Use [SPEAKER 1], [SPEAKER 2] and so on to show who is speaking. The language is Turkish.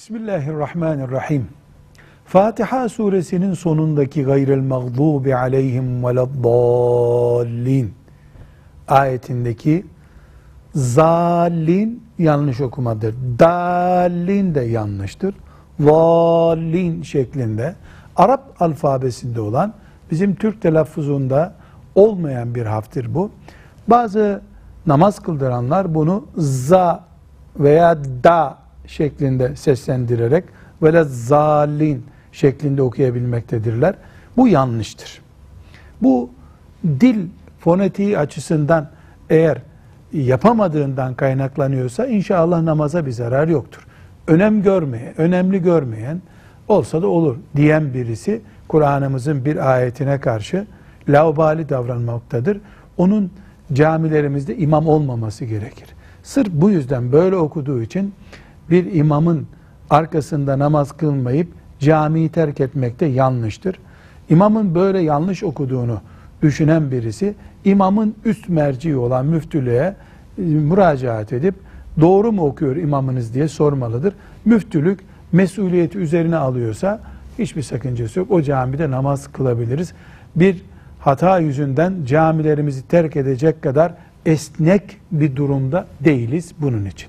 [SPEAKER 1] Bismillahirrahmanirrahim. Fatiha suresinin sonundaki gayril mağdubi aleyhim veleddallin ayetindeki zallin yanlış okumadır. Dallin de yanlıştır. Zallin şeklinde Arap alfabesinde olan bizim Türk telaffuzunda olmayan bir harftir bu. Bazı namaz kıldıranlar bunu za veya da şeklinde seslendirerek böyle zalin şeklinde okuyabilmektedirler. Bu yanlıştır. Bu dil fonetiği açısından eğer yapamadığından kaynaklanıyorsa inşallah namaza bir zarar yoktur. Önem görmeyen, önemli görmeyen olsa da olur diyen birisi Kur'an'ımızın bir ayetine karşı laubali davranmaktadır. Onun camilerimizde imam olmaması gerekir. Sırf bu yüzden böyle okuduğu için bir imamın arkasında namaz kılmayıp camiyi terk etmek de yanlıştır. İmamın böyle yanlış okuduğunu düşünen birisi imamın üst merci olan müftülüğe e, müracaat edip doğru mu okuyor imamınız diye sormalıdır. Müftülük mesuliyeti üzerine alıyorsa hiçbir sakıncası yok. O camide namaz kılabiliriz. Bir hata yüzünden camilerimizi terk edecek kadar esnek bir durumda değiliz bunun için.